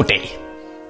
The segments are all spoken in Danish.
Goddag.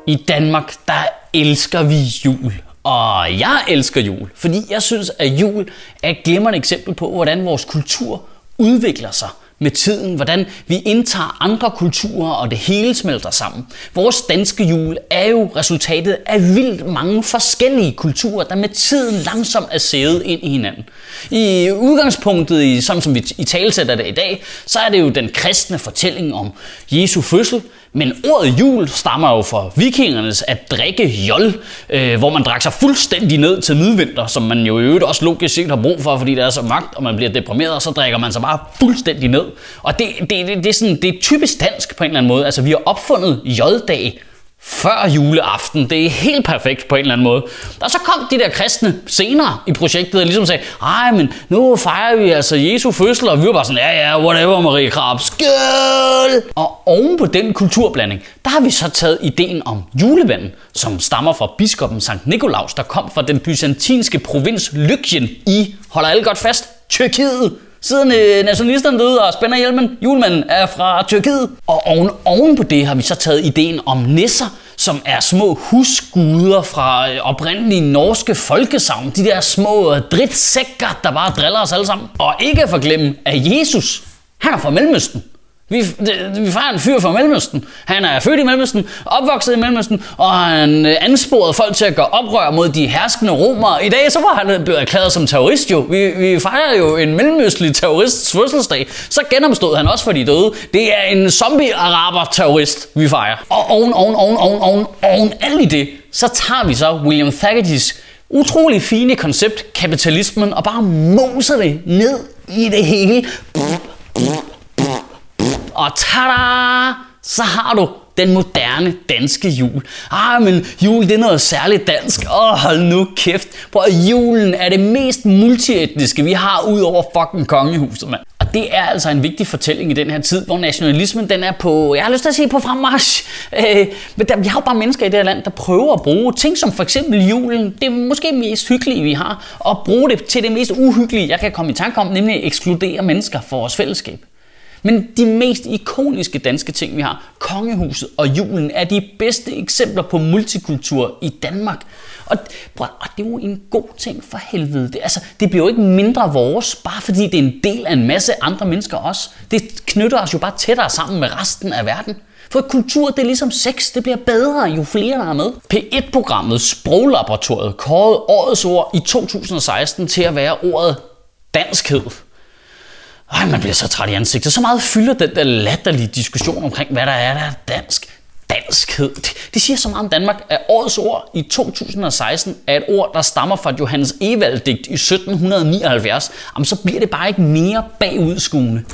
I Danmark, der elsker vi jul. Og jeg elsker jul, fordi jeg synes, at jul er et glimrende eksempel på, hvordan vores kultur udvikler sig med tiden, hvordan vi indtager andre kulturer, og det hele smelter sammen. Vores danske jul er jo resultatet af vildt mange forskellige kulturer, der med tiden langsomt er sædet ind i hinanden. I udgangspunktet, i, sådan som vi i talesætter det i dag, så er det jo den kristne fortælling om Jesu fødsel, men ordet jul stammer jo fra vikingernes at drikke jol, øh, hvor man drak sig fuldstændig ned til midvinter, som man jo i øvrigt også logisk set har brug for, fordi der er så magt, og man bliver deprimeret, og så drikker man sig bare fuldstændig ned. Og det, det, det, det, er, sådan, det er typisk dansk på en eller anden måde. Altså vi har opfundet joldag, før juleaften. Det er helt perfekt på en eller anden måde. Og så kom de der kristne senere i projektet og ligesom sagde, ej, men nu fejrer vi altså Jesu fødsel, og vi var bare sådan, ja, ja, whatever, Marie Krab, skøl! Og oven på den kulturblanding, der har vi så taget ideen om julevanden, som stammer fra biskoppen Sankt Nikolaus, der kom fra den byzantinske provins Lykien i, holder alle godt fast, Tyrkiet. Siden øh, nationalisterne døde og spænder hjelmen, julemanden er fra Tyrkiet. Og oven, oven på det har vi så taget ideen om nisser, som er små husguder fra øh, oprindelige norske folkesavn. De der små øh, dritsækker, der bare driller os alle sammen. Og ikke at forglemme, at Jesus, han er fra Mellemøsten. Vi, vi fejrer en fyr fra Mellemøsten. Han er født i Mellemøsten, opvokset i Mellemøsten, og han øh, ansporede folk til at gøre oprør mod de herskende romere. I dag så var han blevet erklæret som terrorist jo. Vi, vi fejrer jo en mellemøstlig terrorists fødselsdag. Så genomstod han også for de døde. Det er en zombie-araber-terrorist, vi fejrer. Og oven, oven, oven, oven, oven, oven, alt i det, så tager vi så William Thackertys utrolig fine koncept, kapitalismen, og bare moser det ned i det hele. Pff og tada! Så har du den moderne danske jul. Ah, men jul det er noget særligt dansk. Åh, oh, hold nu kæft. Prøv at julen er det mest multietniske, vi har ud over fucking kongehuset, mand. Og det er altså en vigtig fortælling i den her tid, hvor nationalismen den er på, jeg har lyst til at sige på fremmarsch. Øh, men der, vi har jo bare mennesker i det her land, der prøver at bruge ting som for eksempel julen, det er måske mest hyggelige, vi har, og bruge det til det mest uhyggelige, jeg kan komme i tanke om, nemlig at ekskludere mennesker fra vores fællesskab. Men de mest ikoniske danske ting, vi har, kongehuset og julen, er de bedste eksempler på multikultur i Danmark. Og, og det er jo en god ting for helvede. Det, altså, det bliver jo ikke mindre vores, bare fordi det er en del af en masse andre mennesker også. Det knytter os jo bare tættere sammen med resten af verden. For kultur, det er ligesom sex, det bliver bedre, jo flere der er med. P1-programmet Sproglaboratoriet kårede årets ord i 2016 til at være ordet danskhed. Ej, man bliver så træt i ansigtet. Så meget fylder den der latterlige diskussion omkring, hvad der er, der er dansk. Danskhed. Det, siger så meget om Danmark, at årets ord i 2016 er et ord, der stammer fra Johannes Evald-digt i 1779. Jamen, så bliver det bare ikke mere bagudskuende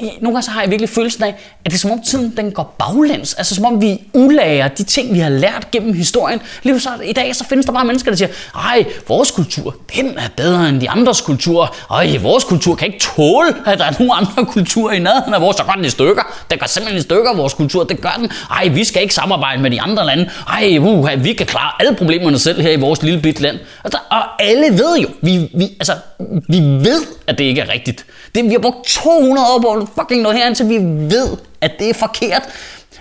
nogle gange så har jeg virkelig følelsen af, at det er som om tiden den går baglæns. Altså som om vi ulager de ting, vi har lært gennem historien. Lige så i dag så findes der bare mennesker, der siger, ej, vores kultur, den er bedre end de andres kulturer. Ej, vores kultur kan ikke tåle, at der er nogen andre kulturer i nærheden af vores. Så går den i stykker. Den går simpelthen i stykker, vores kultur. Det gør den. Ej, vi skal ikke samarbejde med de andre lande. Ej, uh, vi kan klare alle problemerne selv her i vores lille bit land. Altså, og alle ved jo, vi, vi, altså, vi ved, at det ikke er rigtigt. Det, vi har brugt 200 år på fucking noget herind, så vi ved, at det er forkert.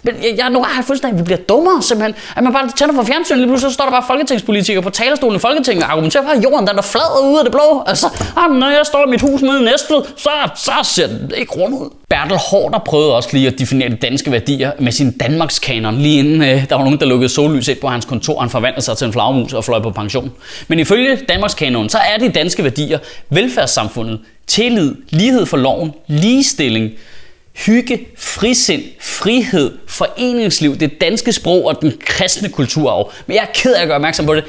Men jeg, jeg, nu har jeg fuldstændig, at vi bliver dummere simpelthen. At man bare tænder for fjernsynet, lige pludselig så står der bare folketingspolitikere på talerstolen i Folketinget og argumenterer for, at jorden den er flad ud af det blå. Altså, ah, når jeg står i mit hus med i Næstved, så, så ser det ikke rundt ud. Bertel Hårder prøvede også lige at definere de danske værdier med sin Danmarks kanon, lige inden øh, der var nogen, der lukkede sollys ind på hans kontor, han forvandlede sig til en flagmus og fløj på pension. Men ifølge Danmarks kanon, så er de danske værdier velfærdssamfundet, tillid, lighed for loven, ligestilling, hygge, frisind, frihed, foreningsliv, det danske sprog og den kristne kulturarv. Men jeg er ked af at gøre opmærksom på det.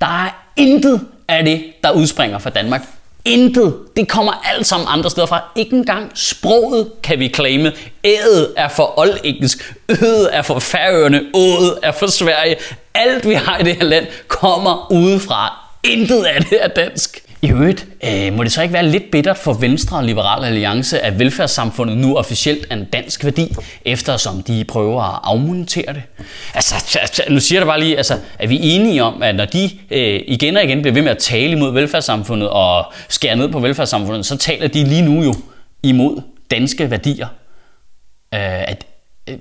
Der er intet af det, der udspringer fra Danmark. Intet. Det kommer alt sammen andre steder fra. Ikke engang sproget kan vi claime. Ædet er for oldengelsk. Ødet er for færøerne. Ået er for Sverige. Alt vi har i det her land kommer udefra. Intet af det er dansk. I øvrigt, øh, må det så ikke være lidt bittert for Venstre og Liberal Alliance, at velfærdssamfundet nu officielt er en dansk værdi, eftersom de prøver at afmontere det? Altså, nu siger jeg bare lige, altså, er vi enige om, at når de øh, igen og igen bliver ved med at tale imod velfærdssamfundet og skære ned på velfærdssamfundet, så taler de lige nu jo imod danske værdier. Øh, at, øh,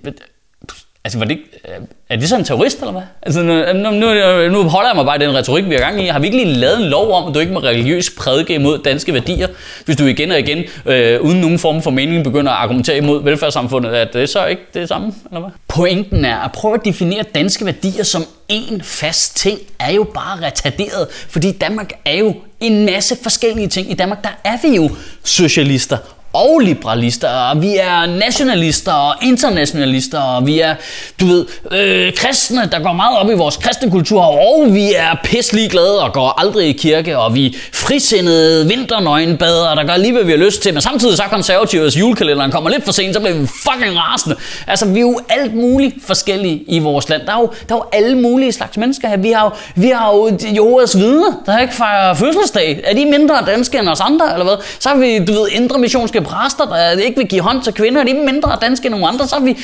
Altså, var det, ikke- øh, er det så en terrorist, eller hvad? Altså, nu, nu, nu, nu holder jeg mig bare i den retorik, vi er gang i. Har vi ikke lige lavet en lov om, at du ikke må religiøst prædike imod danske værdier, hvis du igen og igen, øh, uden nogen form for mening, begynder at argumentere imod velfærdssamfundet? Er det så ikke det samme, eller hvad? Pointen er, at prøve at definere danske værdier som én fast ting, er jo bare retarderet, fordi Danmark er jo en masse forskellige ting. I Danmark, der er vi jo socialister og liberalister, og vi er nationalister og internationalister, og vi er, du ved, øh, kristne, der går meget op i vores kristne kultur, og vi er pisselig glade og går aldrig i kirke, og vi er frisindede vinternøgenbader, der gør lige, hvad vi har lyst til, men samtidig så er konservative, hvis julekalenderen kommer lidt for sent, så bliver vi fucking rasende. Altså, vi er jo alt muligt forskellige i vores land. Der er jo, der er jo alle mulige slags mennesker her. Vi har jo, vi har jo Jehovas vidner, der ikke fejrer fødselsdag. Er de mindre danske end os andre, eller hvad? Så har vi, du ved, indre missionske præster, der ikke vil give hånd til kvinder. Er mindre danske end nogen andre? Så er vi,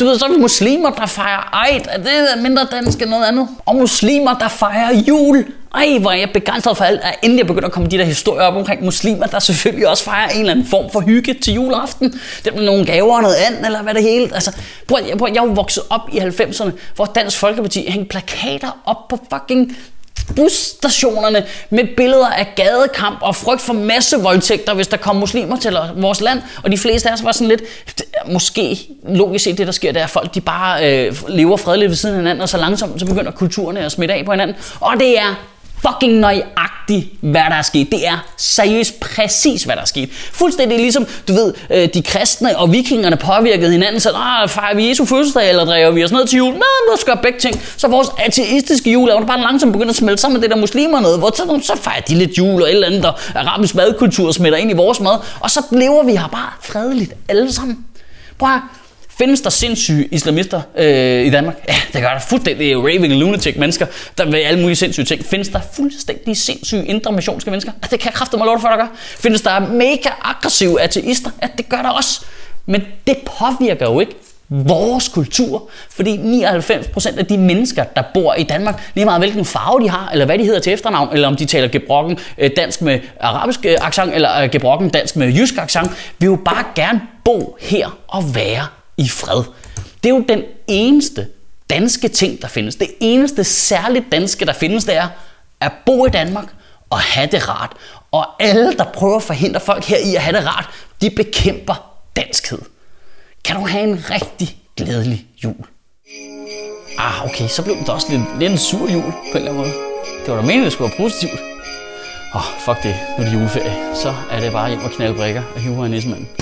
du ved, så er vi muslimer, der fejrer eid. Er det mindre dansk end noget andet? Og muslimer, der fejrer jul. Ej, hvor er jeg begejstret for alt, at endelig er begyndt at komme de der historier op omkring muslimer, der selvfølgelig også fejrer en eller anden form for hygge til juleaften. Det er nogle gaver og noget andet, eller hvad det hele. Altså, prøv, jeg, prøv, jeg er jo vokset op i 90'erne, hvor Dansk Folkeparti hængte plakater op på fucking busstationerne med billeder af gadekamp og frygt for massevoldtægter, hvis der kom muslimer til vores land. Og de fleste af os var sådan lidt, måske logisk set det, der sker, det er, at folk de bare øh, lever fredeligt ved siden af hinanden, og så langsomt så begynder kulturerne at smitte af på hinanden. Og det er fucking nøjagtigt, hvad der er sket. Det er seriøst præcis, hvad der er sket. Fuldstændig ligesom, du ved, øh, de kristne og vikingerne påvirkede hinanden, så fejrer vi Jesu fødselsdag, eller driver vi os ned til jul? Nej, nu skal begge ting. Så vores ateistiske jul er bare langsomt begyndt at smelte sammen med det der muslimer noget, hvor så, så fejrer de lidt jul og et eller andet, der arabisk madkultur smitter ind i vores mad, og så lever vi her bare fredeligt alle sammen. Prøv at. Findes der sindssyge islamister øh, i Danmark? Ja, det gør der fuldstændig raving lunatic mennesker, der vil alle mulige sindssyge ting. Findes der fuldstændig sindssyge indre missionske mennesker? Ja, det kan jeg kræfte mig lov for, der gør. Findes der mega aggressive ateister? Ja, det gør der også. Men det påvirker jo ikke vores kultur, fordi 99% af de mennesker, der bor i Danmark, lige meget hvilken farve de har, eller hvad de hedder til efternavn, eller om de taler gebrokken øh, dansk med arabisk øh, accent, eller øh, gebrokken dansk med jysk accent, vil jo bare gerne bo her og være i fred. Det er jo den eneste danske ting, der findes. Det eneste særligt danske, der findes, det er at bo i Danmark og have det rart. Og alle, der prøver at forhindre folk her i at have det rart, de bekæmper danskhed. Kan du have en rigtig glædelig jul? Ah, okay, så blev det også lidt, lidt en sur jul på en eller anden måde. Det var da meningen, det skulle være positivt. Åh, oh, fuck det. Nu er det juleferie. Så er det bare hjem og knalde brækker og hive her i nissemanden.